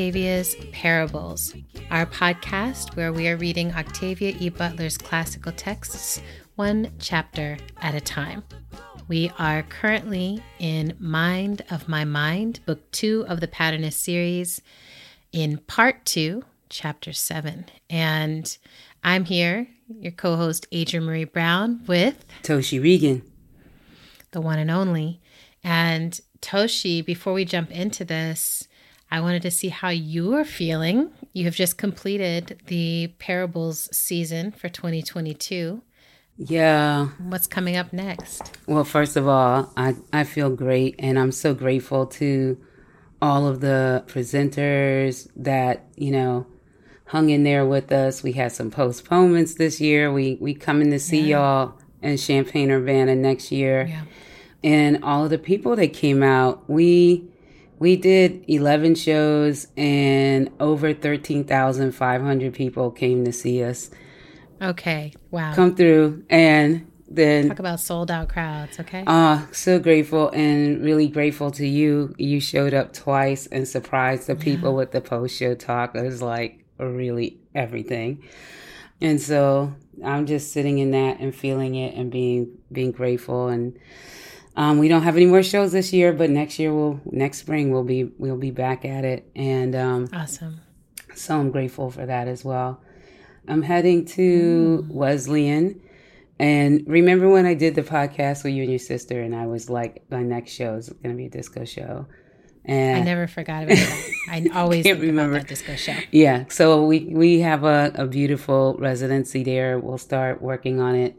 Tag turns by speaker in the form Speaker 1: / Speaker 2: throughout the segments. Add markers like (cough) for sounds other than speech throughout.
Speaker 1: Octavia's Parables, our podcast where we are reading Octavia E. Butler's classical texts one chapter at a time. We are currently in Mind of My Mind, book two of the Patternist series, in part two, chapter seven. And I'm here, your co host, Adrienne Maree Brown, with
Speaker 2: Toshi Reagon,
Speaker 1: the one and only. And Toshi, before we jump into this, I wanted to see how you are feeling. You have just completed the parables season for 2022.
Speaker 2: Yeah.
Speaker 1: What's coming up next?
Speaker 2: Well, first of all, I, I feel great and I'm so grateful to all of the presenters that, you know, hung in there with us. We had some postponements this year. We we coming to see yeah. y'all in Champaign Urbana next year. Yeah. And all of the people that came out, we we did 11 shows and over 13,500 people came to see us.
Speaker 1: Okay. Wow.
Speaker 2: Come through and then
Speaker 1: talk about sold out crowds, okay?
Speaker 2: Uh so grateful and really grateful to you. You showed up twice and surprised the people yeah. with the post show talk. It was like really everything. And so I'm just sitting in that and feeling it and being being grateful and um, we don't have any more shows this year, but next year we'll next spring we'll be we'll be back at it, and um,
Speaker 1: awesome.
Speaker 2: So I'm grateful for that as well. I'm heading to mm. Wesleyan, and remember when I did the podcast with you and your sister, and I was like, my next show is going to be a disco show.
Speaker 1: And I never forgot about that. I (laughs) always can't remember that disco show.
Speaker 2: Yeah, so we we have a, a beautiful residency there. We'll start working on it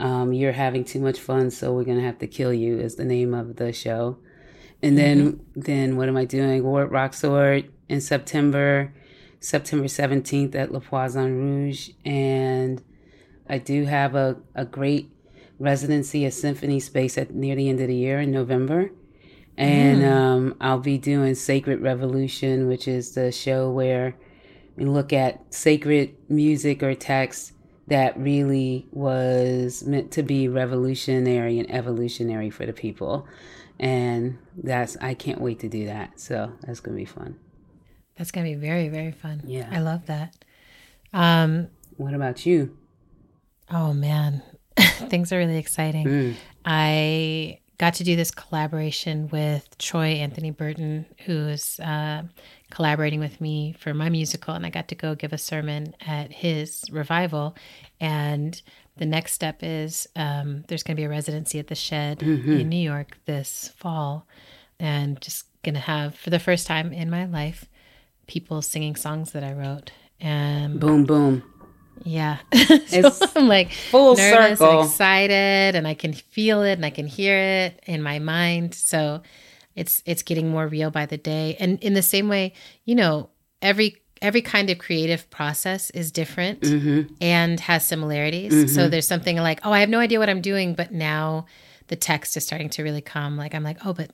Speaker 2: um, you're having too much fun, so we're gonna have to kill you is the name of the show. And then mm-hmm. then what am I doing? Word Sword in September, September 17th at Le Poisson Rouge. And I do have a, a great residency at Symphony Space at near the end of the year in November. And mm. um, I'll be doing Sacred Revolution, which is the show where we look at sacred music or text that really was meant to be revolutionary and evolutionary for the people. And that's, I can't wait to do that. So that's going to be fun.
Speaker 1: That's going to be very, very fun.
Speaker 2: Yeah.
Speaker 1: I love that. Um,
Speaker 2: what about you?
Speaker 1: Oh, man. (laughs) Things are really exciting. Mm. I got to do this collaboration with Troy Anthony Burton, who's uh, collaborating with me for my musical, and I got to go give a sermon at his revival. And the next step is um, there's going to be a residency at the Shed mm-hmm. in New York this fall, and just going to have for the first time in my life people singing songs that I wrote. And
Speaker 2: boom, boom.
Speaker 1: Yeah. (laughs) so (laughs) I'm like full nervous circle. and excited and I can feel it and I can hear it in my mind. So it's it's getting more real by the day. And in the same way, you know, every every kind of creative process is different mm-hmm. and has similarities. Mm-hmm. So there's something like, oh, I have no idea what I'm doing, but now the text is starting to really come. Like I'm like, oh, but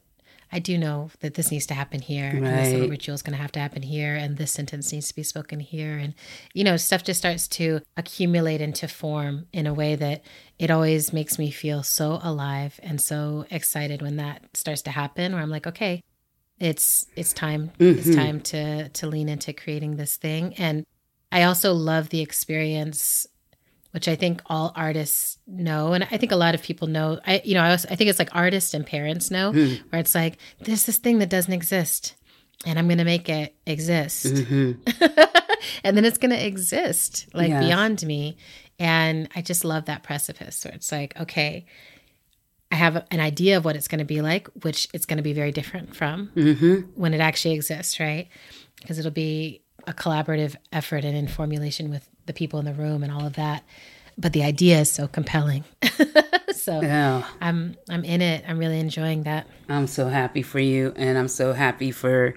Speaker 1: I do know that this needs to happen here, right. and this little ritual is going to have to happen here, and this sentence needs to be spoken here, and you know, stuff just starts to accumulate into form in a way that it always makes me feel so alive and so excited when that starts to happen. Where I'm like, okay, it's it's time, mm-hmm. it's time to to lean into creating this thing, and I also love the experience which I think all artists know, and I think a lot of people know. I, you know, I, also, I think it's like artists and parents know, mm. where it's like there's this thing that doesn't exist, and I'm going to make it exist, mm-hmm. (laughs) and then it's going to exist like yes. beyond me, and I just love that precipice where it's like, okay, I have an idea of what it's going to be like, which it's going to be very different from mm-hmm. when it actually exists, right? Because it'll be a collaborative effort and in formulation with the people in the room and all of that. But the idea is so compelling. (laughs) so yeah. I'm I'm in it. I'm really enjoying that.
Speaker 2: I'm so happy for you and I'm so happy for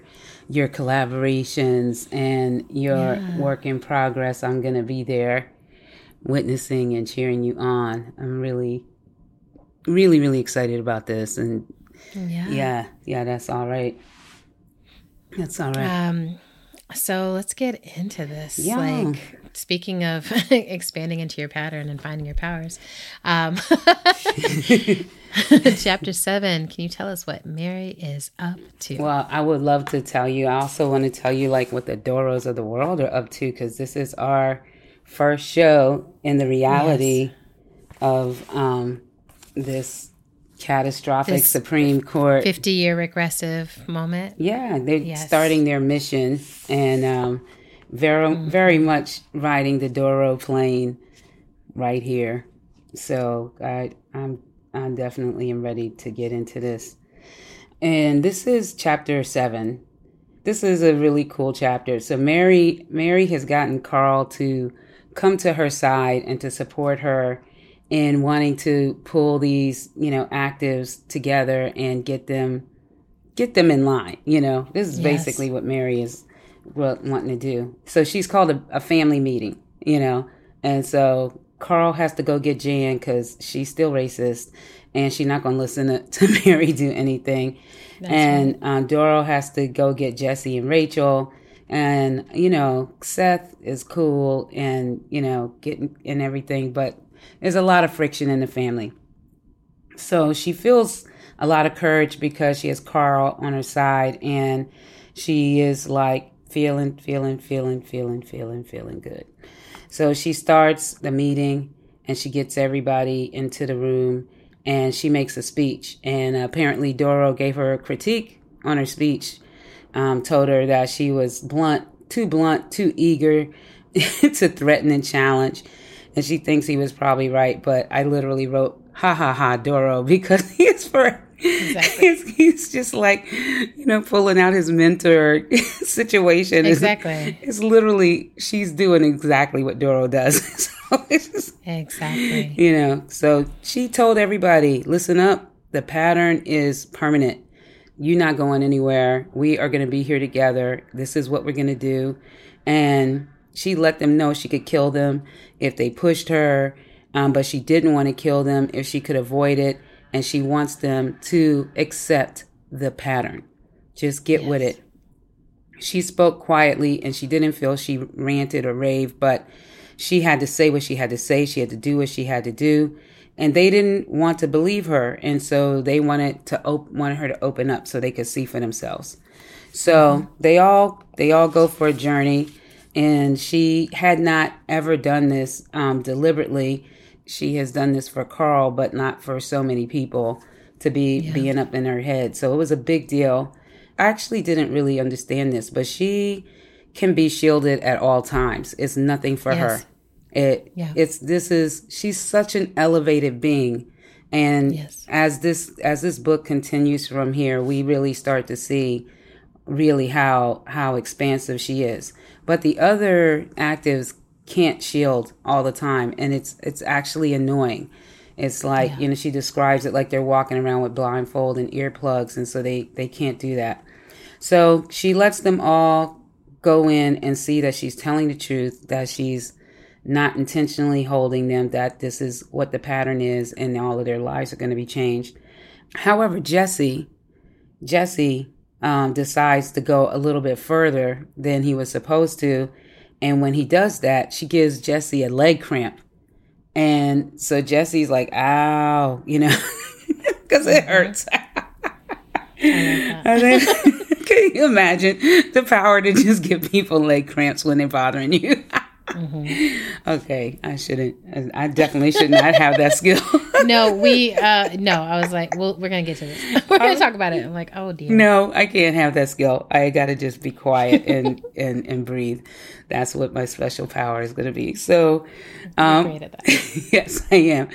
Speaker 2: your collaborations and your yeah. work in progress. I'm going to be there witnessing and cheering you on. I'm really really really excited about this and yeah. Yeah, yeah, that's all right. That's all right. Um
Speaker 1: So let's get into this. Yeah. Like speaking of (laughs) expanding into your pattern and finding your powers, um, (laughs) chapter seven. Can you tell us what Mary is up to?
Speaker 2: Well, I would love to tell you. I also want to tell you like what the Doros of the world are up to because this is our first show in the reality yes. of um, this catastrophic this Supreme Court
Speaker 1: 50 year regressive moment.
Speaker 2: Yeah, they're yes. starting their mission and um, very, mm-hmm. very much riding the Doro plane right here. So I, I'm, I definitely am ready to get into this. And this is chapter seven. This is a really cool chapter. So Mary, Mary has gotten Carl to come to her side and to support her in wanting to pull these, you know, actives together and get them get them in line. You know, this is yes. basically what Mary is wanting to do. So she's called a, a family meeting, you know, and so Carl has to go get Jan because she's still racist and she's not going to listen to, (laughs) to Mary do anything. That's and right. um, Doro has to go get Jesse and Rachel. And, you know, Seth is cool and, you know, getting and everything, but there's a lot of friction in the family. So she feels a lot of courage because she has Carl on her side and she is like feeling, feeling, feeling, feeling, feeling, feeling good. So she starts the meeting and she gets everybody into the room and she makes a speech. And apparently, Doro gave her a critique on her speech, um, told her that she was blunt, too blunt, too eager (laughs) to threaten and challenge and she thinks he was probably right. But I literally wrote "ha ha ha Doro" (laughs) because he's for exactly. he's, he's, just like you know pulling out his mentor (laughs) situation.
Speaker 1: Exactly,
Speaker 2: it's, it's, literally she's doing exactly what Doro does. (laughs) so
Speaker 1: just, exactly,
Speaker 2: you know. So she told everybody, "Listen up. The pattern is permanent." You're not going anywhere. We are going to be here together. This is what we're going to do. And she let them know she could kill them if they pushed her, um, but she didn't want to kill them if she could avoid it. And she wants them to accept the pattern. Just get yes. with it. She spoke quietly and she didn't feel she ranted or raved, but she had to say what she had to say. She had to do what she had to do. And they didn't want to believe her. And so they wanted to op- wanted her to open up so they could see for themselves. So mm-hmm. they all they all go for a journey and she had not ever done this um, deliberately. She has done this for Carl, but not for so many people to be yeah. being up in her head. So it was a big deal. I actually didn't really understand this, but she can be shielded at all times. It's nothing for yes. her. It yeah. it's this is she's such an elevated being. And yes. as this as this book continues from here, we really start to see really how how expansive she is. But the other actives can't shield all the time and it's it's actually annoying. It's like, yeah. you know, she describes it like they're walking around with blindfold and earplugs and so they they can't do that. So she lets them all go in and see that she's telling the truth, that she's not intentionally holding them, that this is what the pattern is and all of their lives are going to be changed. However, Jesse, Jesse um, decides to go a little bit further than he was supposed to. And when he does that, she gives Jesse a leg cramp. And so Jesse's like, ow, you know, (laughs) because it mm-hmm. hurts. (laughs) and then, (laughs) can you imagine the power to just give people leg cramps when they're bothering you? Mm-hmm. Okay, I shouldn't. I definitely should not have that skill. (laughs)
Speaker 1: no, we. uh No, I was like, well, we're gonna get to this. (laughs) We're gonna talk about it. I'm like, oh dear.
Speaker 2: No, I can't have that skill. I got to just be quiet and (laughs) and and breathe. That's what my special power is gonna be. So, um, yes, I am.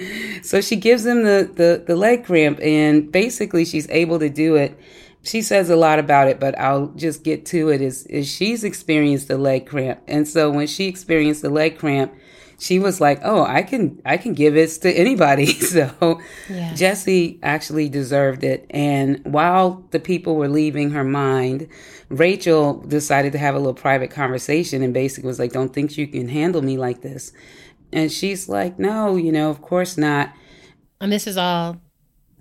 Speaker 2: So she gives him the the the leg cramp, and basically she's able to do it she says a lot about it, but I'll just get to it. Is is she's experienced the leg cramp, and so when she experienced the leg cramp, she was like, "Oh, I can I can give it to anybody." (laughs) so yeah. Jesse actually deserved it. And while the people were leaving her mind, Rachel decided to have a little private conversation and basically was like, "Don't think you can handle me like this." And she's like, "No, you know, of course not."
Speaker 1: And this is all.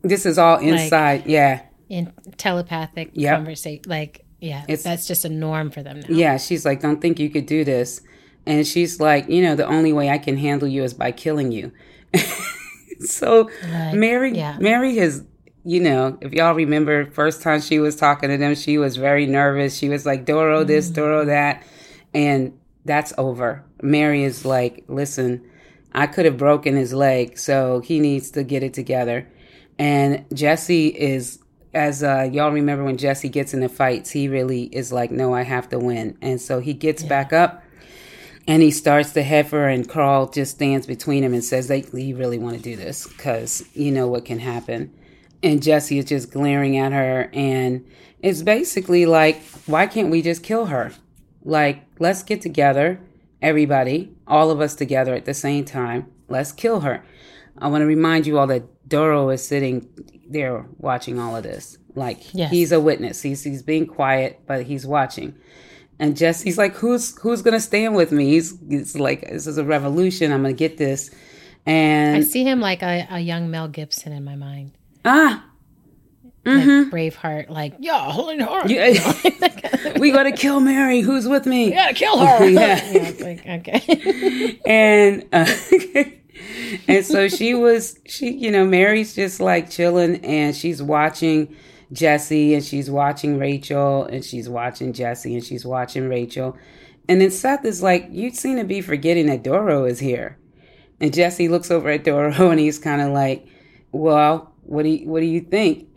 Speaker 2: This is all inside, like, yeah
Speaker 1: in telepathic yep. conversation, like Yeah, it's, that's just a norm for them now.
Speaker 2: Yeah, she's like, don't think you could do this. And she's like, you know, the only way I can handle you is by killing you. (laughs) so like, Mary, yeah. Mary has, you know, if y'all remember, first time she was talking to them, she was very nervous. She was like, Doro this, mm-hmm. Doro that, and that's over. Mary is like, listen, I could have broken his leg, so he needs to get it together. And Jesse is, as uh, y'all remember when Jesse gets in the fights, he really is like, no, I have to win. And so he gets yeah. back up and he starts to heifer and Carl just stands between him and says, they, you really want to do this because you know what can happen. And Jesse is just glaring at her and it's basically like, why can't we just kill her? Like, let's get together, everybody, all of us together at the same time. Let's kill her. I want to remind you all that Doro is sitting there watching all of this. Like yes. he's a witness. He's he's being quiet, but he's watching. And Jesse's like, "Who's who's gonna stand with me?" He's, he's like, "This is a revolution. I'm gonna get this." And
Speaker 1: I see him like a, a young Mel Gibson in my mind.
Speaker 2: Ah,
Speaker 1: Mm-hmm. Like Braveheart, like yeah, holding her.
Speaker 2: Yeah. (laughs) we gotta kill Mary. Who's with me?
Speaker 1: We gotta kill her. (laughs) yeah. yeah like,
Speaker 2: okay. and uh, (laughs) and so she was, she, you know, Mary's just like chilling and she's watching Jesse and she's watching Rachel and she's watching Jesse and she's watching Rachel. And then Seth is like, You seem to be forgetting that Doro is here. And Jesse looks over at Doro (laughs) and he's kind of like, Well, what do you, what do you think? (laughs)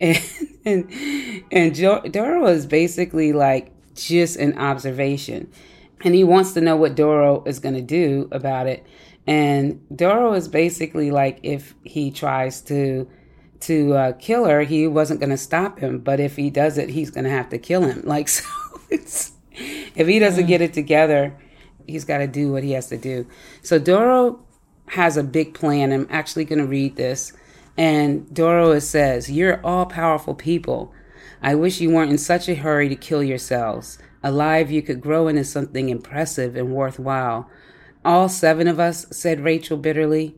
Speaker 2: And and, and Doro is basically like just an observation. And he wants to know what Doro is going to do about it. And Doro is basically like if he tries to to uh, kill her, he wasn't going to stop him. But if he does it, he's going to have to kill him. (laughs) Like so, it's, if he doesn't get it together, he's got to do what he has to do. So Doro has a big plan. I'm actually going to read this. And Doro says, "You're all powerful people. I wish you weren't in such a hurry to kill yourselves. Alive, you could grow into something impressive and worthwhile." All seven of us, said Rachel bitterly.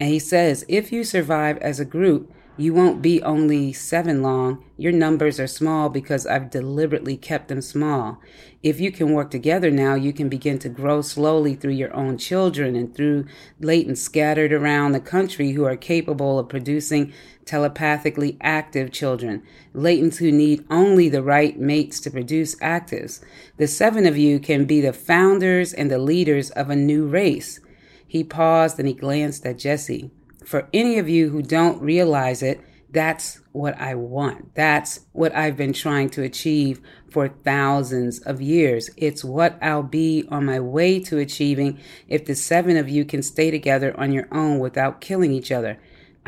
Speaker 2: And he says, if you survive as a group, you won't be only seven long. Your numbers are small because I've deliberately kept them small. If you can work together now, you can begin to grow slowly through your own children and through latents scattered around the country who are capable of producing telepathically active children, latents who need only the right mates to produce actives. The seven of you can be the founders and the leaders of a new race. He paused and he glanced at Jesse. For any of you who don't realize it, that's what I want. That's what I've been trying to achieve for thousands of years. It's what I'll be on my way to achieving if the seven of you can stay together on your own without killing each other.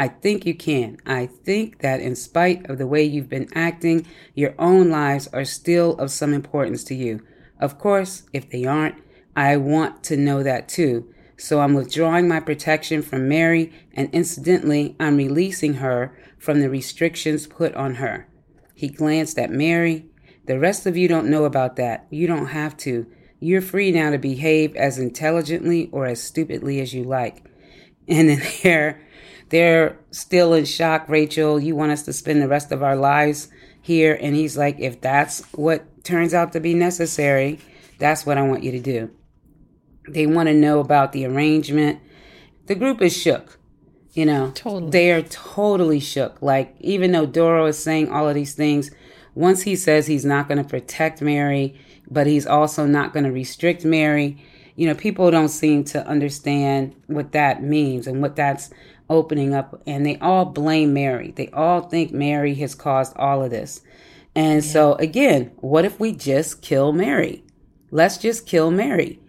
Speaker 2: I think you can. I think that in spite of the way you've been acting, your own lives are still of some importance to you. Of course, if they aren't, I want to know that too. So I'm withdrawing my protection from Mary, and incidentally, I'm releasing her from the restrictions put on her. He glanced at Mary. The rest of you don't know about that. You don't have to. You're free now to behave as intelligently or as stupidly as you like. (laughs) And in there, they're still in shock. Rachel, you want us to spend the rest of our lives here? And he's like, if that's what turns out to be necessary, that's what I want you to do. They want to know about the arrangement. The group is shook. You know,
Speaker 1: totally.
Speaker 2: they are totally shook. Like, even though Doro is saying all of these things, once he says he's not going to protect Mary, but he's also not going to restrict Mary, you know, people don't seem to understand what that means and what that's opening up, and they all blame Mary. They all think Mary has caused all of this. And yeah. so, again, what if we just kill Mary? Let's just kill Mary,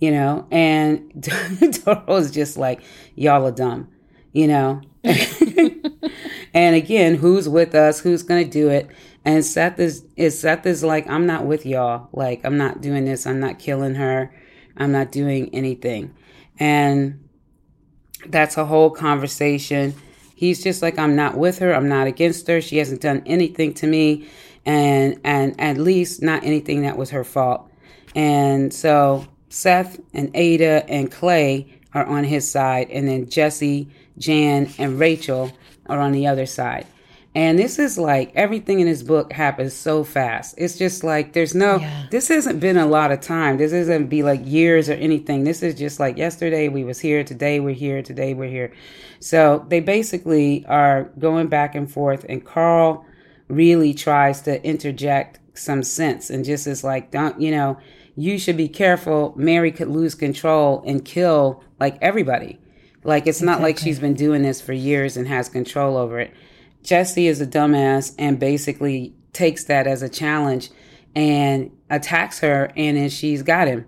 Speaker 2: you know? And (laughs) Doro's just like, y'all are dumb, you know? (laughs) and again, who's with us? Who's going to do it? And Seth is, is Seth is like, I'm not with y'all. Like, I'm not doing this. I'm not killing her. I'm not doing anything. And that's a whole conversation. He's just like, I'm not with her. I'm not against her. She hasn't done anything to me. And, and at least not anything that was her fault. And so Seth and Ada and Clay are on his side. And then Jesse, Jan, and Rachel are on the other side. And this is like everything in this book happens so fast. It's just like there's no yeah. this hasn't been a lot of time. This isn't be like years or anything. This is just like yesterday we was here, today we're here, today we're here. So they basically are going back and forth and Carl really tries to interject some sense and just is like, don't, you know, you should be careful. Mary could lose control and kill like everybody. Like it's exactly. not like she's been doing this for years and has control over it. Jesse is a dumbass and basically takes that as a challenge and attacks her and then she's got him.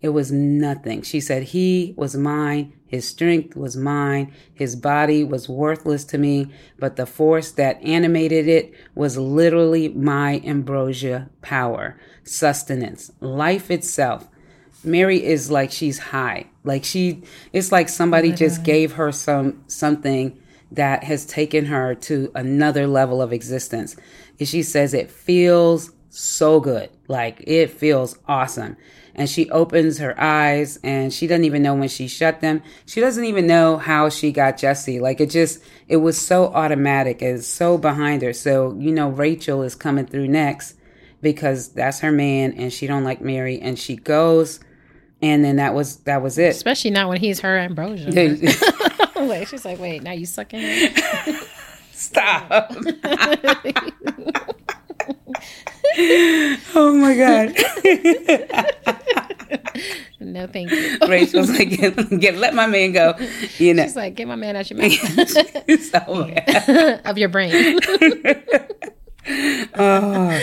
Speaker 2: It was nothing. She said he was mine his strength was mine. His body was worthless to me, but the force that animated it was literally my ambrosia power, sustenance, life itself. Mary is like she's high. Like she it's like somebody just gave her some something that has taken her to another level of existence. And she says it feels so good. Like it feels awesome and she opens her eyes and she doesn't even know when she shut them. She doesn't even know how she got Jesse. Like it just, it was so automatic. It's so behind her. So, you know, Rachel is coming through next because that's her man and she don't like Mary and she goes and then that was, that was it.
Speaker 1: Especially not when he's her ambrosia. (laughs) (laughs) (laughs) wait, she's like, wait, now you sucking (laughs)
Speaker 2: Stop. (laughs) oh my god.
Speaker 1: no, thank you.
Speaker 2: Rachel's like, get, get, let my man go. You know,
Speaker 1: she's like, get my man out of your mouth, so, of your brain.
Speaker 2: oh,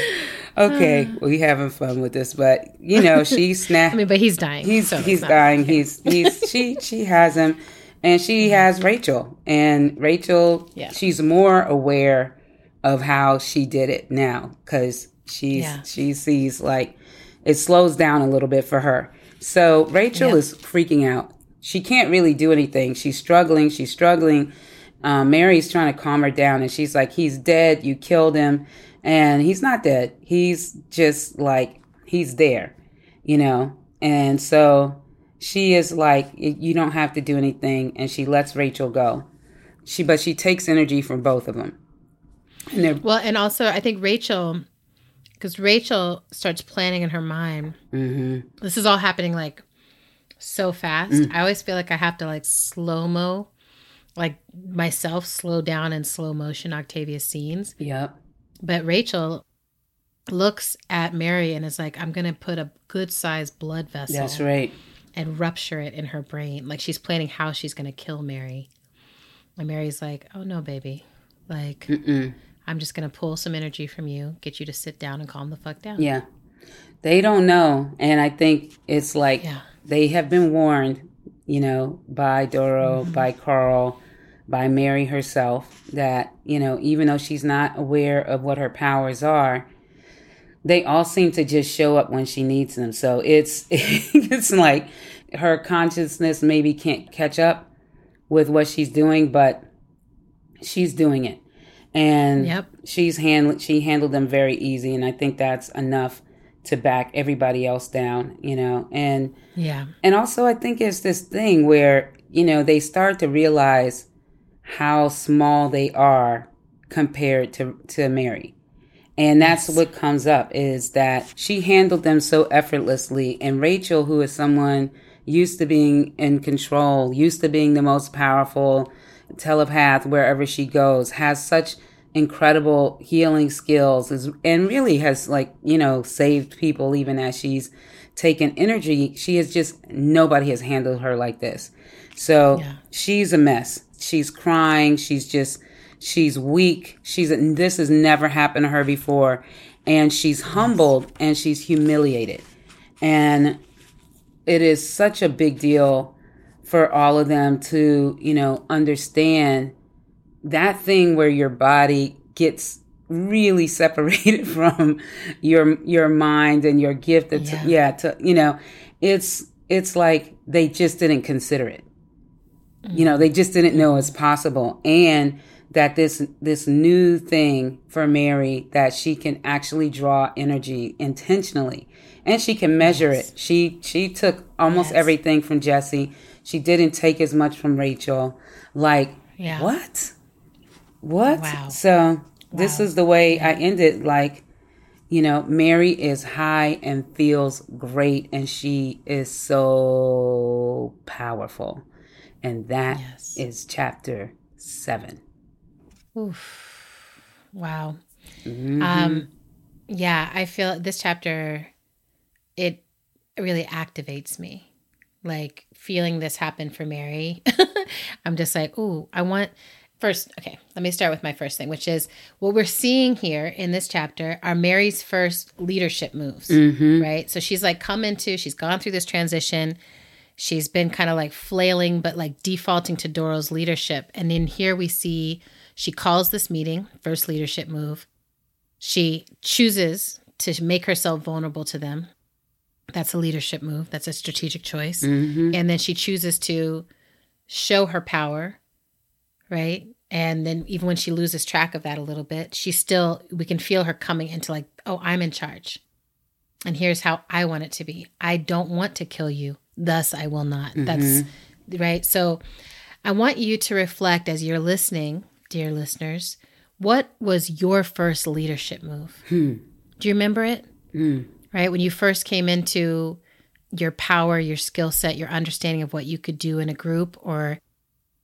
Speaker 2: okay. (sighs) we're having fun with this, but you know, she snapped.
Speaker 1: I mean, but he's dying.
Speaker 2: He's so he's dying. He's he's she she has him, and she has Rachel, and Rachel. Yeah. she's more aware of how she did it now because she's yeah. she sees like it slows down a little bit for her. So Rachel yep. is freaking out. She can't really do anything. She's struggling. She's struggling. Um, Mary's trying to calm her down, and she's like, "He's dead. You killed him." And he's not dead. He's just like he's there, you know. And so she is like, "You don't have to do anything," and she lets Rachel go. She, but she takes energy from both of them.
Speaker 1: And well, and also I think Rachel because Rachel starts planning in her mind. Mm-hmm. This is all happening like so fast. Mm. I always feel like I have to like slow mo, like myself slow down in slow motion Octavia's scenes.
Speaker 2: Yep.
Speaker 1: But Rachel looks at Mary and is like, I'm going to put a good sized blood vessel.
Speaker 2: That's right.
Speaker 1: And rupture it in her brain. Like she's planning how she's going to kill Mary. And Mary's like, oh no, baby. Like, Mm-mm I'm just going to pull some energy from you, get you to sit down and calm the fuck down.
Speaker 2: Yeah. They don't know. And I think it's like yeah. they have been warned, you know, by Doro, mm-hmm. by Carl, by Mary herself, that, you know, even though she's not aware of what her powers are, they all seem to just show up when she needs them. So it's (laughs) it's like her consciousness maybe can't catch up with what she's doing, but she's doing it and yep. she's handled she handled them very easy and i think that's enough to back everybody else down you know and
Speaker 1: yeah
Speaker 2: and also i think it's this thing where you know they start to realize how small they are compared to to mary and that's what comes up is that she handled them so effortlessly and rachel who is someone used to being in control used to being the most powerful telepath wherever she goes, has such incredible healing skills and really has like, you know, saved people even as she's taken energy. She has just, nobody has handled her like this. So yeah. she's a mess. She's crying. She's just, she's weak. She's, this has never happened to her before. And she's humbled and she's humiliated. And it is such a big deal for all of them to, you know, understand that thing where your body gets really (laughs) separated from your your mind and your gift yeah. yeah to you know it's it's like they just didn't consider it mm-hmm. you know they just didn't know it's possible and that this this new thing for Mary that she can actually draw energy intentionally and she can measure yes. it she she took almost yes. everything from Jesse she didn't take as much from Rachel. Like, yeah. what? What? Wow. So Wow. This is the way I ended. Like, you know, Mary is high and feels great, and she is so powerful. And that yes. is chapter seven.
Speaker 1: Oof. Wow. Mm-hmm. Um, yeah, I feel this chapter, it really activates me. Like feeling this happen for Mary. (laughs) I'm just like, ooh, I want first, okay, let me start with my first thing, which is what we're seeing here in this chapter are Mary's first leadership moves, mm-hmm. right? So she's like come into, she's gone through this transition. She's been kind of like flailing, but like defaulting to Doro's leadership. And in here we see she calls this meeting, first leadership move. She chooses to make herself vulnerable to them. That's a leadership move. That's a strategic choice. Mm-hmm. And then she chooses to show her power, right? And then even when she loses track of that a little bit, she still, we can feel her coming into like, oh, I'm in charge. And here's how I want it to be. I don't want to kill you. Thus, I will not. Mm-hmm. That's right. So I want you to reflect as you're listening, dear listeners, what was your first leadership move? Hmm. Do you remember it? Hmm. Right? When you first came into your power, your skill set, your understanding of what you could do in a group, or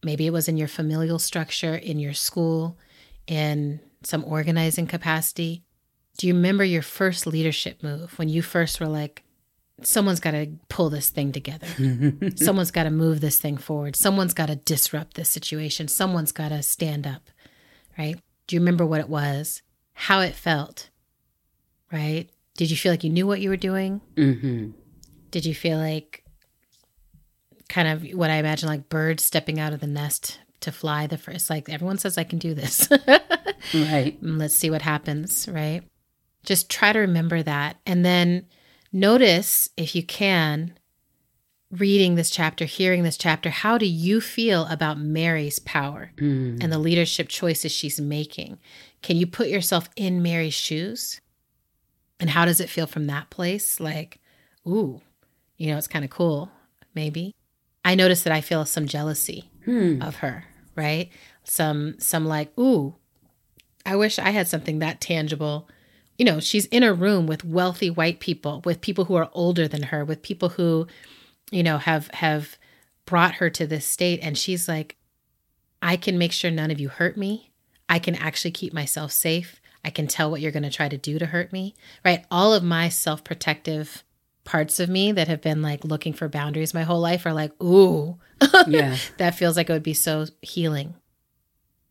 Speaker 1: maybe it was in your familial structure, in your school, in some organizing capacity. Do you remember your first leadership move when you first were like, someone's got to pull this thing together. (laughs) someone's got to move this thing forward. Someone's got to disrupt this situation. Someone's got to stand up, right? Do you remember what it was? How it felt? Right? Did you feel like you knew what you were doing? Mm-hmm. Did you feel like kind of what I imagine like birds stepping out of the nest to fly the first? Like everyone says, I can do this. (laughs) right. Let's see what happens. Right. Just try to remember that. And then notice, if you can, reading this chapter, hearing this chapter, how do you feel about Mary's power mm. and the leadership choices she's making? Can you put yourself in Mary's shoes? And how does it feel from that place? Like, ooh, you know, it's kind of cool, maybe. I notice that I feel some jealousy hmm. of her, right? Some some like, ooh, I wish I had something that tangible. You know, she's in a room with wealthy white people, with people who are older than her, with people who you know, have have brought her to this state and she's like I can make sure none of you hurt me. I can actually keep myself safe. I can tell what you're going to try to do to hurt me. Right? All of my self-protective parts of me that have been like looking for boundaries my whole life are like, "Ooh." (laughs) Yeah. that feels like it would be so healing.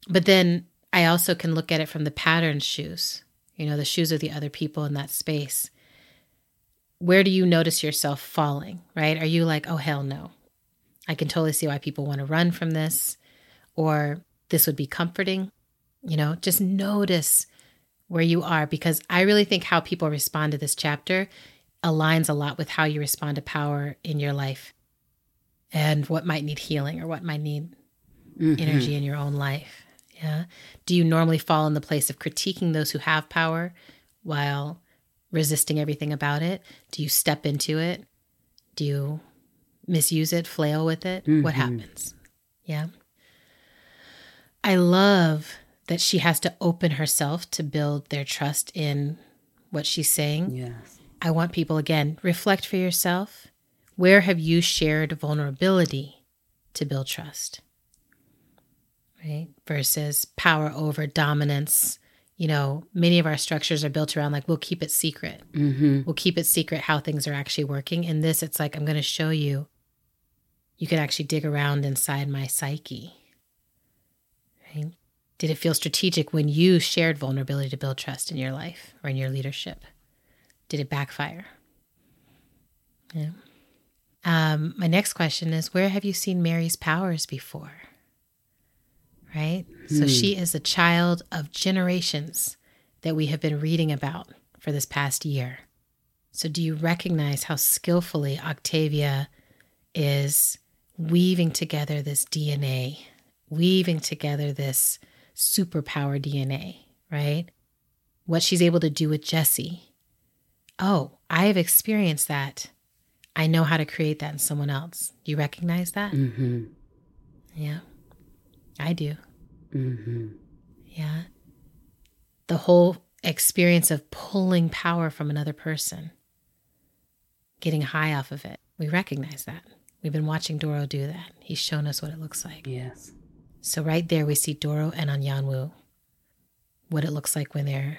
Speaker 1: But then I also can look at it from the pattern shoes. You know, the shoes of the other people in that space where do you notice yourself falling, right? Are you like, oh, hell no? I can totally see why people want to run from this, or this would be comforting. You know, just notice where you are because I really think how people respond to this chapter aligns a lot with how you respond to power in your life and what might need healing or what might need mm-hmm. energy in your own life. Yeah. Do you normally fall in the place of critiquing those who have power while resisting everything about it? Do you step into it? Do you misuse it, flail with it? Mm-hmm. What happens? Yeah. I love that she has to open herself to build their trust in what she's saying. Yes. I want people again, reflect for yourself. Where have you shared vulnerability to build trust? Right? Versus power over dominance, you know, many of our structures are built around like, we'll keep it secret. Mm-hmm. We'll keep it secret how things are actually working. In this, it's like, I'm going to show you. You can actually dig around inside my psyche. Right? Did it feel strategic when you shared vulnerability to build trust in your life or in your leadership? Did it backfire? Yeah. Um, my next question is Where have you seen Mary's powers before? Right? So hmm. she is a child of generations that we have been reading about for this past year. So, do you recognize how skillfully Octavia is weaving together this DNA, weaving together this superpower DNA, right? What she's able to do with Jesse. Oh, I have experienced that. I know how to create that in someone else. Do you recognize that? Mm-hmm. Yeah, I do. Mm-hmm. Yeah. the whole experience of pulling power from another person, getting high off of it. We recognize that. We've been watching Doro do that. He's shown us what it looks like.
Speaker 2: Yes.
Speaker 1: So right there we see Doro and Anyanwu, what it looks like when they're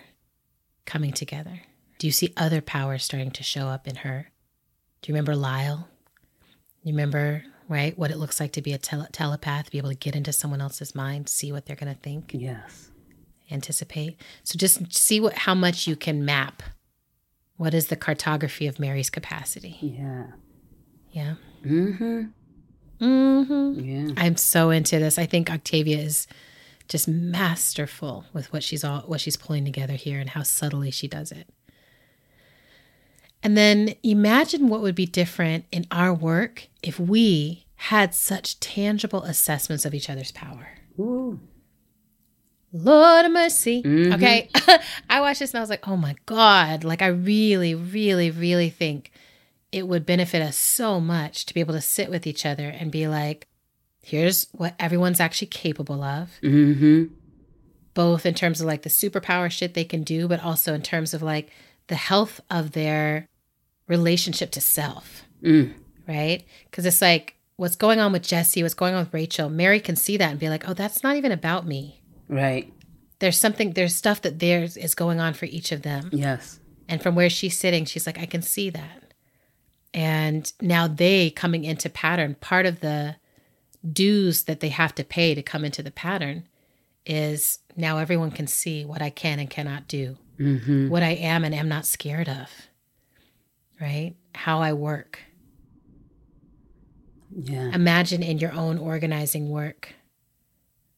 Speaker 1: coming together. Do you see other powers starting to show up in her? Do you remember Lyle? You remember, right, what it looks like to be a tele- telepath, be able to get into someone else's mind, see what they're going to think?
Speaker 2: Yes.
Speaker 1: Anticipate. So just see what how much you can map. What is the cartography of Mary's capacity?
Speaker 2: Yeah.
Speaker 1: Yeah.
Speaker 2: Mm-hmm.
Speaker 1: Mm-hmm.
Speaker 2: Yeah.
Speaker 1: I'm so into this. I think Octavia is just masterful with what she's all what she's pulling together here and how subtly she does it. And then imagine what would be different in our work if we had such tangible assessments of each other's power.
Speaker 2: Ooh.
Speaker 1: Lord of mercy. Mm-hmm. Okay. (laughs) I watched this and I was like, oh my God. Like, I really, really, really think it would benefit us so much to be able to sit with each other and be like, here's what everyone's actually capable of.
Speaker 2: Mm-hmm.
Speaker 1: Both in terms of like the superpower shit they can do, but also in terms of like the health of their relationship to self.
Speaker 2: Mm.
Speaker 1: Right? Because it's like what's going on with Jesse, what's going on with Rachel. Mary can see that and be like, oh, that's not even about me.
Speaker 2: Right.
Speaker 1: There's something, there's stuff that there is is going on for each of them.
Speaker 2: Yes.
Speaker 1: And from where she's sitting, she's like, I can see that. And now they coming into pattern, part of the dues that they have to pay to come into the pattern is now everyone can see what I can and cannot do,
Speaker 2: mm-hmm.
Speaker 1: what I am and am not scared of, right? How I work.
Speaker 2: Yeah.
Speaker 1: Imagine in your own organizing work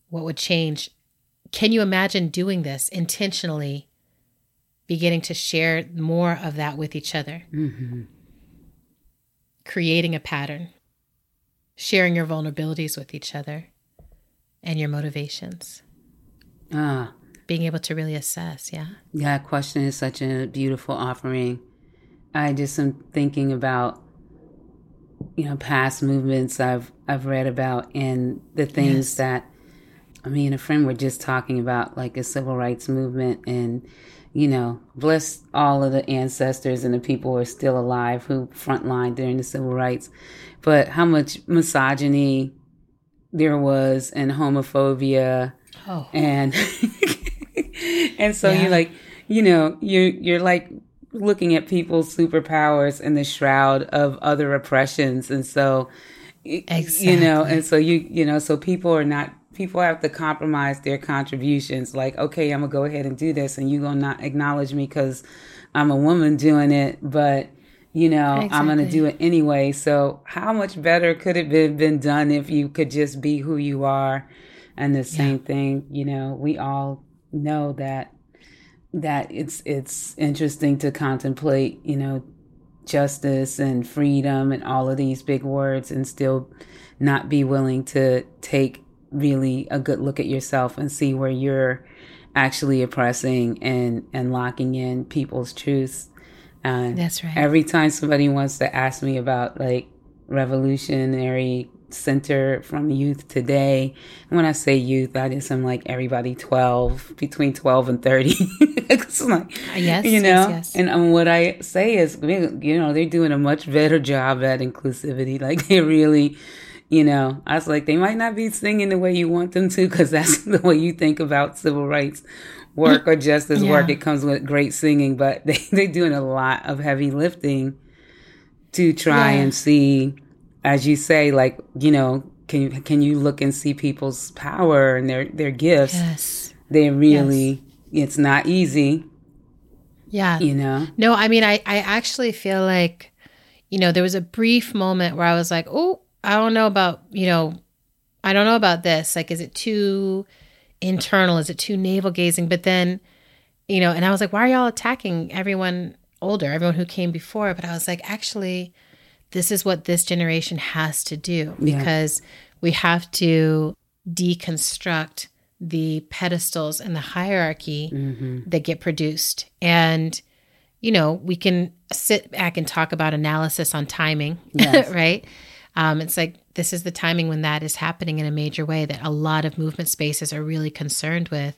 Speaker 1: what would change. Can you imagine doing this intentionally, beginning to share more of that with each other?
Speaker 2: Mm-hmm.
Speaker 1: Creating a pattern sharing your vulnerabilities with each other and your motivations.
Speaker 2: Ah.
Speaker 1: Being able to really assess, yeah.
Speaker 2: Yeah, question is such a beautiful offering. I just am thinking about you know past movements I've I've read about and the things yes. that I mean a friend were just talking about like a civil rights movement and you know bless all of the ancestors and the people who are still alive who frontlined during the civil rights but how much misogyny there was and homophobia
Speaker 1: oh.
Speaker 2: and (laughs) and so yeah. you like you know you're you're like looking at people's superpowers in the shroud of other oppressions and so exactly. you know and so you you know so people are not people have to compromise their contributions like okay i'm gonna go ahead and do this and you gonna not acknowledge me because i'm a woman doing it but you know exactly. i'm gonna do it anyway so how much better could it have been done if you could just be who you are and the same yeah. thing you know we all know that that it's it's interesting to contemplate, you know, justice and freedom and all of these big words and still not be willing to take really a good look at yourself and see where you're actually oppressing and and locking in people's truths.
Speaker 1: And That's right.
Speaker 2: Every time somebody wants to ask me about like revolutionary center from youth today. And when I say youth, I just am like everybody 12, between 12 and 30. (laughs) it's like,
Speaker 1: yes,
Speaker 2: you know,
Speaker 1: yes, yes.
Speaker 2: and um, what I say is, you know, they're doing a much better job at inclusivity. (laughs) Like they really, you know, I was like, they might not be singing the way you want them to, because that's (laughs) the way you think about civil rights work or justice yeah. work. It comes with great singing, but they, they're doing a lot of heavy lifting to try yeah. and see as you say, like you know, can you can you look and see people's power and their their gifts?
Speaker 1: Yes,
Speaker 2: they really. Yes. It's not easy.
Speaker 1: Yeah,
Speaker 2: you know.
Speaker 1: No, I mean, I I actually feel like, you know, there was a brief moment where I was like, oh, I don't know about you know, I don't know about this. Like, is it too internal? Is it too navel gazing? But then, you know, and I was like, why are y'all attacking everyone older, everyone who came before? But I was like, actually this is what this generation has to do because yeah. we have to deconstruct the pedestals and the hierarchy mm-hmm. that get produced. And, you know, we can sit back and talk about analysis on timing, yes. (laughs) right? Um, it's like this is the timing when that is happening in a major way that a lot of movement spaces are really concerned with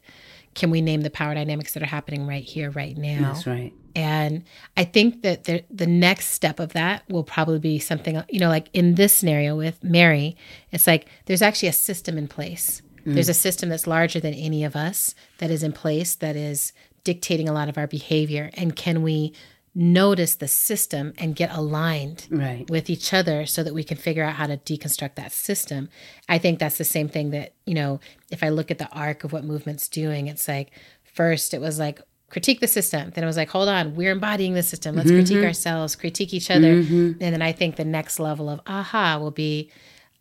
Speaker 1: can we name the power dynamics that are happening right here, right now?
Speaker 2: That's right.
Speaker 1: And I think that the, the next step of that will probably be something, you know, like in this scenario with Mary, it's like there's actually a system in place. Mm. There's a system that's larger than any of us that is in place that is dictating a lot of our behavior. And can we notice the system and get aligned
Speaker 2: right.
Speaker 1: with each other so that we can figure out how to deconstruct that system. I think that's the same thing that, you know, if I look at the arc of what movement's doing, it's like first it was like critique the system. Then it was like, hold on, we're embodying the system. Let's mm-hmm. critique ourselves, critique each other. Mm-hmm. And then I think the next level of aha will be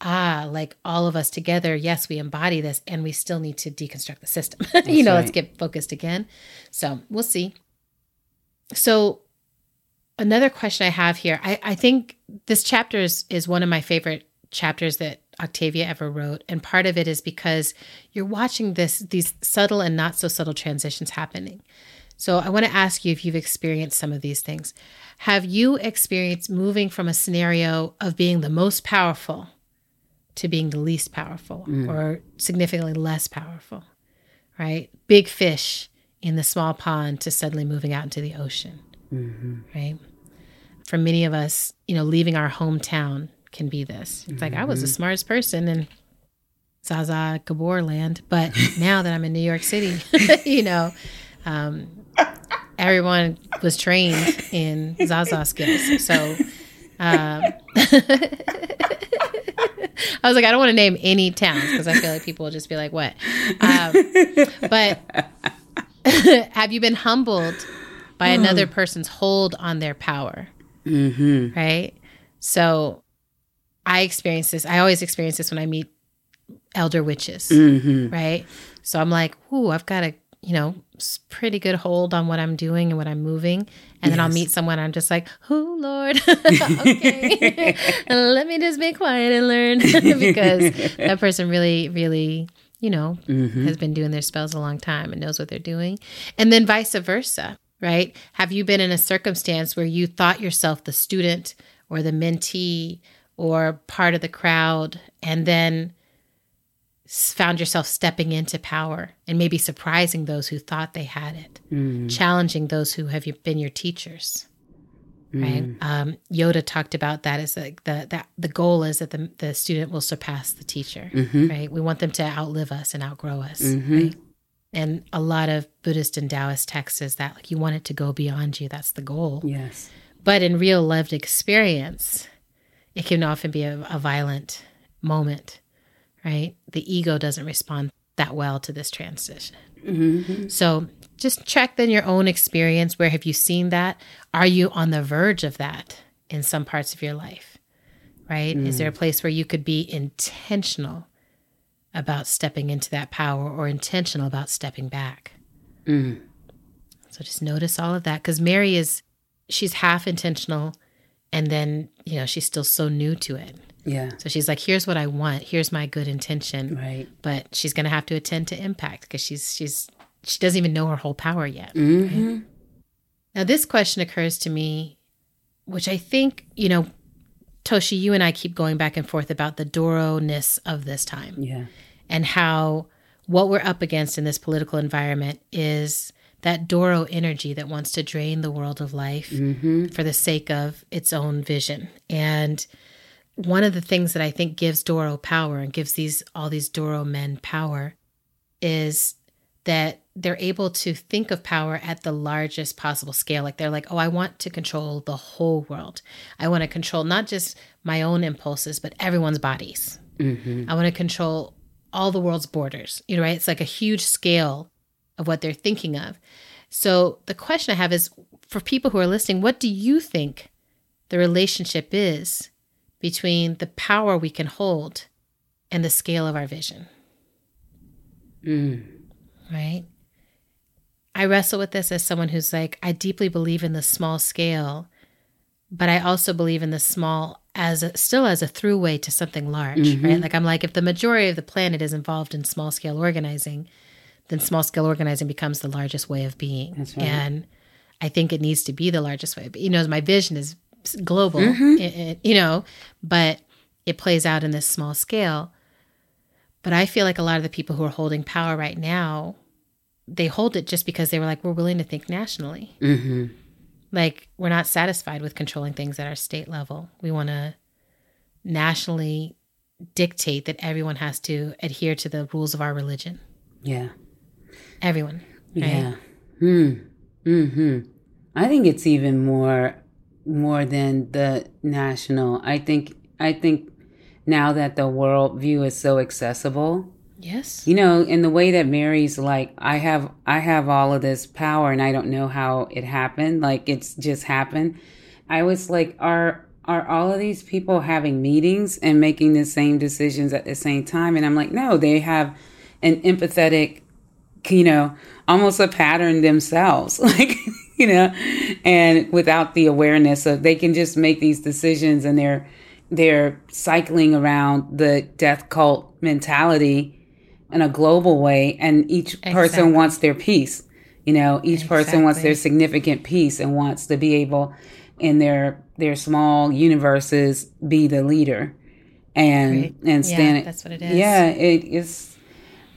Speaker 1: ah, like all of us together, yes, we embody this and we still need to deconstruct the system. (laughs) you know, right. let's get focused again. So we'll see. So another question I have here, I, I think this chapter is, is one of my favorite chapters that Octavia ever wrote. And part of it is because you're watching this, these subtle and not so subtle transitions happening. So I want to ask you if you've experienced some of these things. Have you experienced moving from a scenario of being the most powerful to being the least powerful mm. or significantly less powerful? Right? Big fish in the small pond to suddenly moving out into the ocean. Mm-hmm. Right? For many of us, you know, leaving our hometown can be this. It's mm-hmm. like I was the mm-hmm. smartest person in Zsa Zsa Gabor land, but (laughs) now that I'm in New York City, (laughs) you know, um, everyone was trained in Zsa Zsa skills. So um, (laughs) I was like, I don't want to name any towns because I feel like people will just be like, what? Um, but (laughs) have you been humbled by another person's hold on their power? Mm-hmm. Right. So I experience this. I always experience this when I meet elder witches. Mm-hmm. Right. So I'm like, ooh, I've got a, you know, pretty good hold on what I'm doing and what I'm moving. And yes. then I'll meet someone. I'm just like, oh, Lord, (laughs) okay, (laughs) let me just be quiet and learn (laughs) because that person really, really, you know, mm-hmm. has been doing their spells a long time and knows what they're doing. And then vice versa, right? Have you been in a circumstance where you thought yourself the student or the mentee or part of the crowd and then found yourself stepping into power and maybe surprising those who thought they had it, mm. challenging those who have been your teachers. Right. Mm. Um, Yoda talked about that as like the that the goal is that the the student will surpass the teacher. Mm-hmm. Right. We want them to outlive us and outgrow us. Mm-hmm. Right. And a lot of Buddhist and Taoist texts is that like you want it to go beyond you. That's the goal.
Speaker 2: Yes.
Speaker 1: But in real lived experience, it can often be a, a violent moment right? The ego doesn't respond that well to this transition. Mm-hmm. So just check then your own experience. Where have you seen that? Are you on the verge of that in some parts of your life? Right? Mm. Is there a place where you could be intentional about stepping into that power or intentional about stepping back? Mm. So just notice all of that because Mary is, she's half intentional and then, you know, she's still so new to it.
Speaker 2: Yeah.
Speaker 1: So she's like, here's what I want. Here's my good intention.
Speaker 2: Right.
Speaker 1: But she's going to have to attend to impact because she's, she's, she doesn't even know her whole power yet. Mm-hmm. Right? Now, this question occurs to me, which I think, you know, Toshi, you and I keep going back and forth about the Doro ness of this time.
Speaker 2: Yeah.
Speaker 1: And how what we're up against in this political environment is that Doro energy that wants to drain the world of life mm-hmm. for the sake of its own vision. And one of the things that I think gives Doro power and gives these all these Doro men power is that they're able to think of power at the largest possible scale. Like they're like, oh, I want to control the whole world. I want to control not just my own impulses, but everyone's bodies. Mm-hmm. I want to control all the world's borders. You know, right? It's like a huge scale of what they're thinking of. So the question I have is for people who are listening, what do you think the relationship is between the power we can hold and the scale of our vision. Mm. Right? I wrestle with this as someone who's like, I deeply believe in the small scale, but I also believe in the small as a, still as a throughway to something large, mm-hmm. right? Like I'm like, if the majority of the planet is involved in small scale organizing, then small scale organizing becomes the largest way of being. Right. And I think it needs to be the largest way. But you know, my vision is global, mm-hmm. it, it, you know, but it plays out in this small scale. But I feel like a lot of the people who are holding power right now, they hold it just because they were like, we're willing to think nationally. Mm-hmm. Like, we're not satisfied with controlling things at our state level. We want to nationally dictate that everyone has to adhere to the rules of our religion.
Speaker 2: Yeah.
Speaker 1: Everyone. Right? Yeah.
Speaker 2: Hmm. Hmm. I think it's even more more than the national. I think I think now that the world view is so accessible.
Speaker 1: Yes.
Speaker 2: You know, in the way that Mary's like, I have I have all of this power and I don't know how it happened. Like it's just happened. I was like, are are all of these people having meetings and making the same decisions at the same time? And I'm like, no, they have an empathetic, you know, almost a pattern themselves. (laughs) Like you know, and without the awareness of they can just make these decisions and they're they're cycling around the death cult mentality in a global way and each exactly. person wants their piece. You know, each exactly. person wants their significant piece and wants to be able in their their small universes be the leader and right. and stand
Speaker 1: yeah, that's what it is.
Speaker 2: Yeah, it is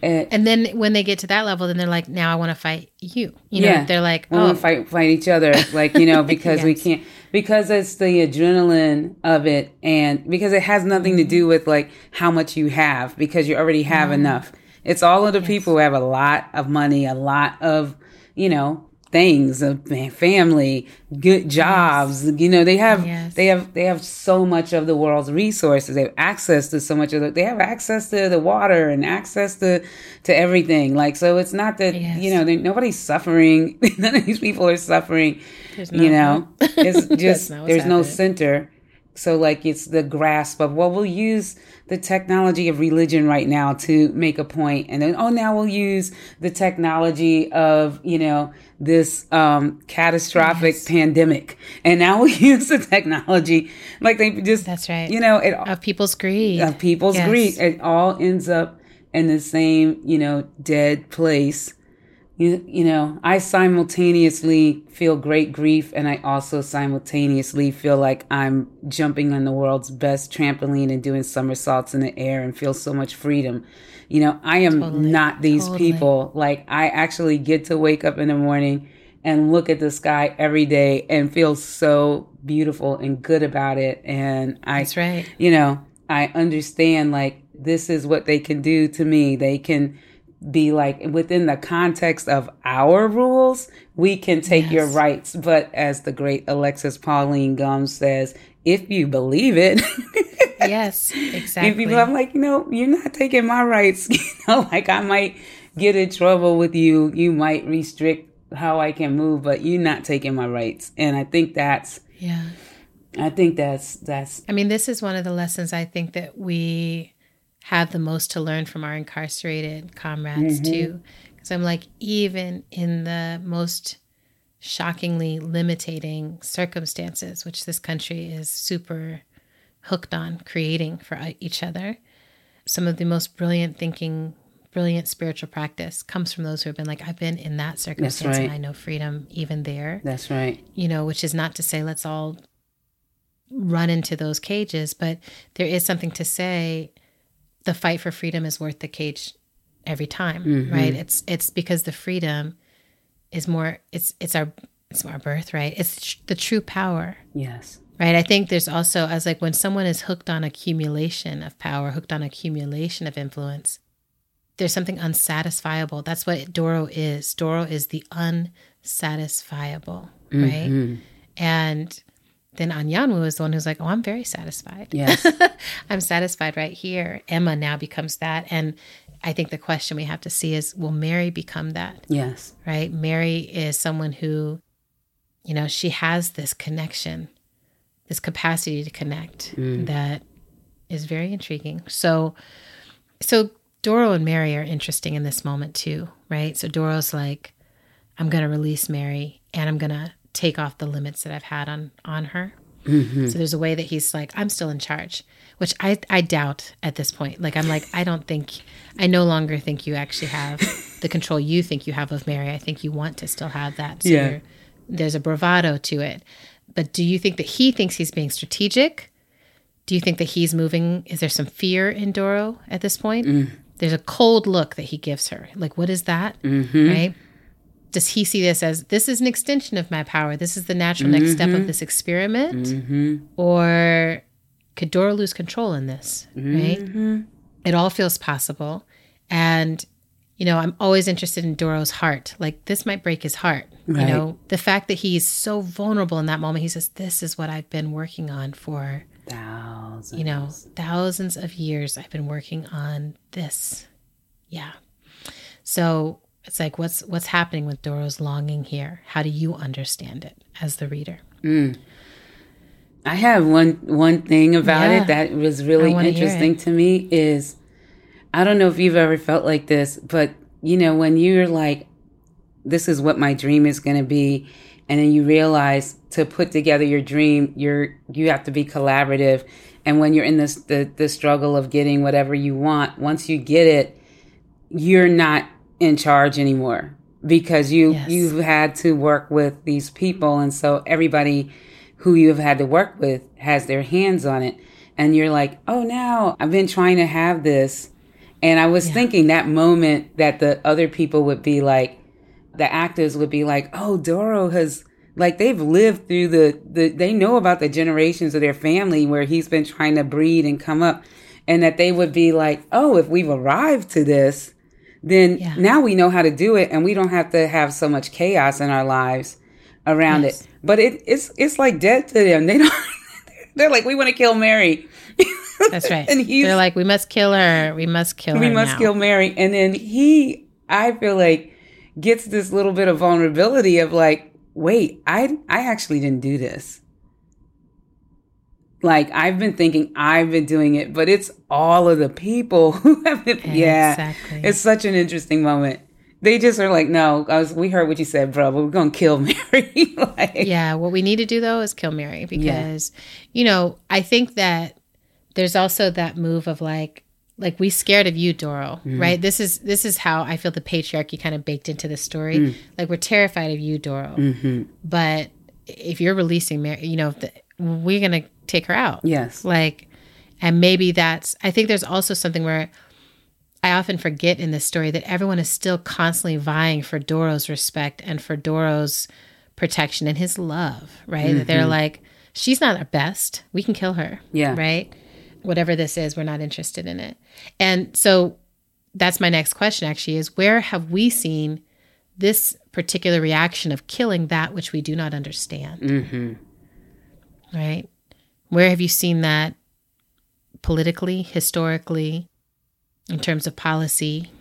Speaker 1: it, and then when they get to that level, then they're like, now I want to fight you. You know, yeah, they're like,
Speaker 2: oh, we fight fight each other, like you know, (laughs) because yes. we can't because it's the adrenaline of it, and because it has nothing to do with like how much you have, because you already have mm. enough. It's all of the yes. people who have a lot of money, a lot of you know things of family good jobs yes. you know they have yes. they have they have so much of the world's resources. They have access to so much of the they have access to the water and access to to everything. Like so it's not that yes. you know nobody's suffering. (laughs) None of these people are suffering you know? it's (laughs) just there's no center so like it's the grasp of well we'll use the technology of religion right now to make a point and then oh now we'll use the technology of you know this um catastrophic yes. pandemic. And now (laughs) we'll use the technology. Like they just
Speaker 1: that's right.
Speaker 2: you know it
Speaker 1: of people's greed.
Speaker 2: Of people's yes. greed. It all ends up in the same you know dead place you, you know, I simultaneously feel great grief and I also simultaneously feel like I'm jumping on the world's best trampoline and doing somersaults in the air and feel so much freedom. You know, I am totally, not these totally. people. Like, I actually get to wake up in the morning and look at the sky every day and feel so beautiful and good about it. And I,
Speaker 1: That's right.
Speaker 2: You know, I understand like this is what they can do to me. They can, be like within the context of our rules, we can take yes. your rights. But as the great Alexis Pauline Gumbs says, if you believe it.
Speaker 1: yes, (laughs) exactly.
Speaker 2: People, I'm like, no, you're not taking my rights. (laughs) You know, like I might get in trouble with you. You might restrict how I can move, but you're not taking my rights. And I think that's
Speaker 1: yeah.
Speaker 2: I think that's that's.
Speaker 1: I mean, this is one of the lessons I think that we have the most to learn from our incarcerated comrades mm-hmm. too because i'm like even in the most shockingly limiting circumstances which this country is super hooked on creating for each other some of the most brilliant thinking brilliant spiritual practice comes from those who have been like i've been in that circumstance right. and i know freedom even there
Speaker 2: that's right
Speaker 1: you know which is not to say let's all run into those cages but there is something to say the fight for freedom is worth the cage every time, mm-hmm. right? It's it's because the freedom is more it's it's our it's our birthright. It's the true power.
Speaker 2: Yes.
Speaker 1: Right. I think there's also as like when someone is hooked on accumulation of power, hooked on accumulation of influence, there's something unsatisfiable. That's what Doro is. Doro is the unsatisfiable, right? Mm-hmm. And then Anyanwu is the one who's like, oh, I'm very satisfied.
Speaker 2: Yes. (laughs)
Speaker 1: I'm satisfied right here. Emma now becomes that. And I think the question we have to see is, will Mary become that?
Speaker 2: Yes.
Speaker 1: Right? Mary is someone who, you know, she has this connection, this capacity to connect mm. that is very intriguing. So, so Doro and Mary are interesting in this moment too, right? So Doro's like, I'm going to release Mary and I'm going to take off the limits that I've had on on her. Mm-hmm. So there's a way that he's like, I'm still in charge, which I I doubt at this point. Like I'm like, I don't think I no longer think you actually have the control you think you have of Mary. I think you want to still have that. So yeah. there's a bravado to it. But do you think that he thinks he's being strategic? Do you think that he's moving? Is there some fear in Doro at this point? Mm. there's a cold look that he gives her. Like, what is that? Mm-hmm. Right? Does he see this as this is an extension of my power? This is the natural mm-hmm. next step of mm-hmm. this experiment? Mm-hmm. Or could Doro lose control in this? Right? Mm-hmm. It all feels possible. And, you know, I'm always interested in Doro's heart. Like, this might break his heart. Right. You know, the fact that he's so vulnerable in that moment, he says, This is what I've been working on for
Speaker 2: thousands.
Speaker 1: You know, thousands of years I've been working on this. Yeah. So it's like what's what's happening with Doro's longing here? How do you understand it as the reader? Mm.
Speaker 2: I have one one thing about yeah. it that was really interesting to me is I don't know if you've ever felt like this, but you know, when you're like, this is what my dream is going to be, and then you realize to put together your dream, you're you have to be collaborative, and when you're in this the the struggle of getting whatever you want, once you get it, you're not in charge anymore because you yes. you've had to work with these people, and so everybody who you've had to work with has their hands on it, and you're like, oh, now I've been trying to have this and I was yeah. thinking that moment that the other people would be like, the actors would be like, oh, Doro has, like, they've lived through the, the, they know about the generations of their family where he's been trying to breed and come up. And that they would be like, oh, if we've arrived to this, then yeah. now we know how to do it and we don't have to have so much chaos in our lives around yes. it. But it, it's, it's like dead to them. (laughs) They don't, they're like, we want to kill Mary.
Speaker 1: That's right. (laughs) and he's, they're like, we must kill her. We must kill
Speaker 2: we
Speaker 1: her.
Speaker 2: We must
Speaker 1: now.
Speaker 2: kill Mary. And then he, I feel like, gets this little bit of vulnerability of like, wait, I I actually didn't do this. Like I've been thinking I've been doing it, but it's all of the people (laughs) who have been. Yeah, exactly. It's such an interesting moment. They just are like, no, I was, we heard what you said, bro, but we're going to kill (laughs) Mary.
Speaker 1: like, yeah, what we need to do though is kill Mary because, yeah. you know, I think that there's also that move of like like we scared of you doro mm. right this is this is how i feel the patriarchy kind of baked into the story mm. like we're terrified of you doro mm-hmm. but if you're releasing mary you know the, we're gonna take her out
Speaker 2: yes
Speaker 1: like and maybe that's i think there's also something where i often forget in this story that everyone is still constantly vying for doro's respect and for doro's protection and his love right mm-hmm. that they're mm-hmm. like she's not our best we can kill her
Speaker 2: yeah
Speaker 1: right whatever this is, we're not interested in it. And so that's my next question actually is where have we seen this particular reaction of killing that which we do not understand? Mm-hmm. Right? Where have you seen that politically, historically, in terms of policy?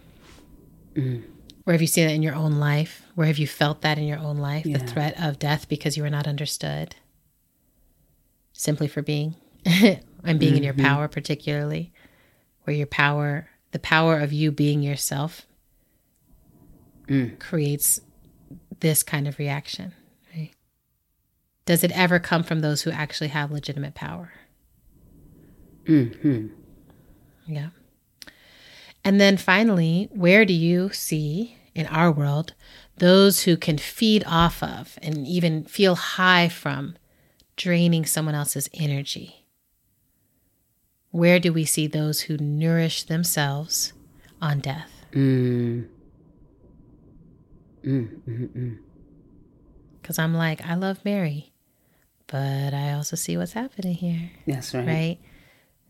Speaker 1: Mm. Where have you seen that in your own life? Where have you felt that in your own life? Yeah. The threat of death because you were not understood simply for being (laughs) and being mm-hmm. in your mm-hmm. power, particularly where your power, the power of you being yourself, mm. creates this kind of reaction. Does it ever come from those who actually have legitimate power? Mm-hmm. Yeah. And then finally, where do you see in our world those who can feed off of and even feel high from draining someone else's energy? where do we see those who nourish themselves on death? Mm. Because mm, mm, mm. I'm like, I love Mary, but I also see what's happening here.
Speaker 2: That's right.
Speaker 1: Right?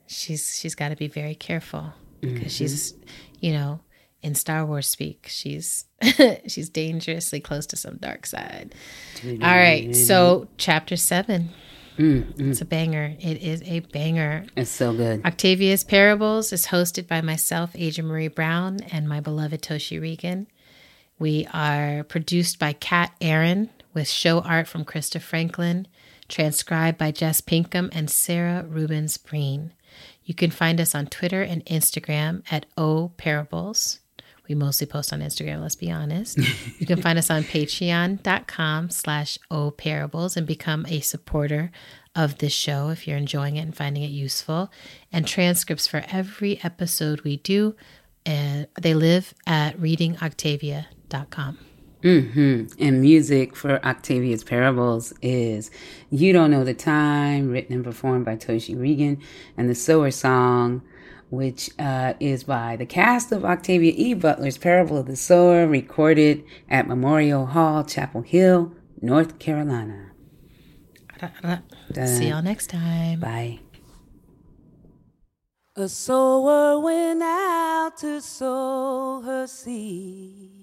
Speaker 1: She's she's got to be very careful because mm-hmm. she's, you know, in Star Wars speak, she's (laughs) she's dangerously close to some dark side. All right, so chapter seven. Mm, mm. It's a banger. It is a banger.
Speaker 2: It's so good.
Speaker 1: Octavia's Parables is hosted by myself, Adrienne Maree Brown, and my beloved Toshi Reagon. We are produced by Kat Aaron with show art from Krista Franklin, transcribed by Jess Pinkham and Sarah Rubens Breen. You can find us on Twitter and Instagram at O Parables. We mostly post on Instagram, let's be honest. you can find us on patreon.com slash O Parables and become a supporter of this show if you're enjoying it and finding it useful. And transcripts for every episode we do, and they live at readingoctavia.com.
Speaker 2: Mm-hmm. And music for Octavia's Parables is You Don't Know the Time, written and performed by Toshi Reagon, and the Sower Song
Speaker 3: which uh, is by the cast of Octavia E. Butler's Parable of the Sower, recorded at Memorial Hall, Chapel Hill, North Carolina.
Speaker 1: See y'all next time.
Speaker 3: Bye.
Speaker 2: A sower went out to sow her seed.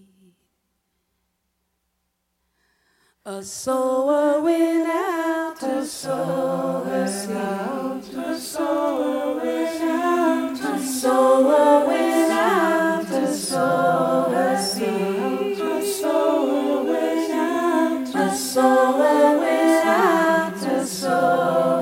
Speaker 2: A sower went without a sower without a sower without a sower without a sower seed. A sower without a sower out a sower.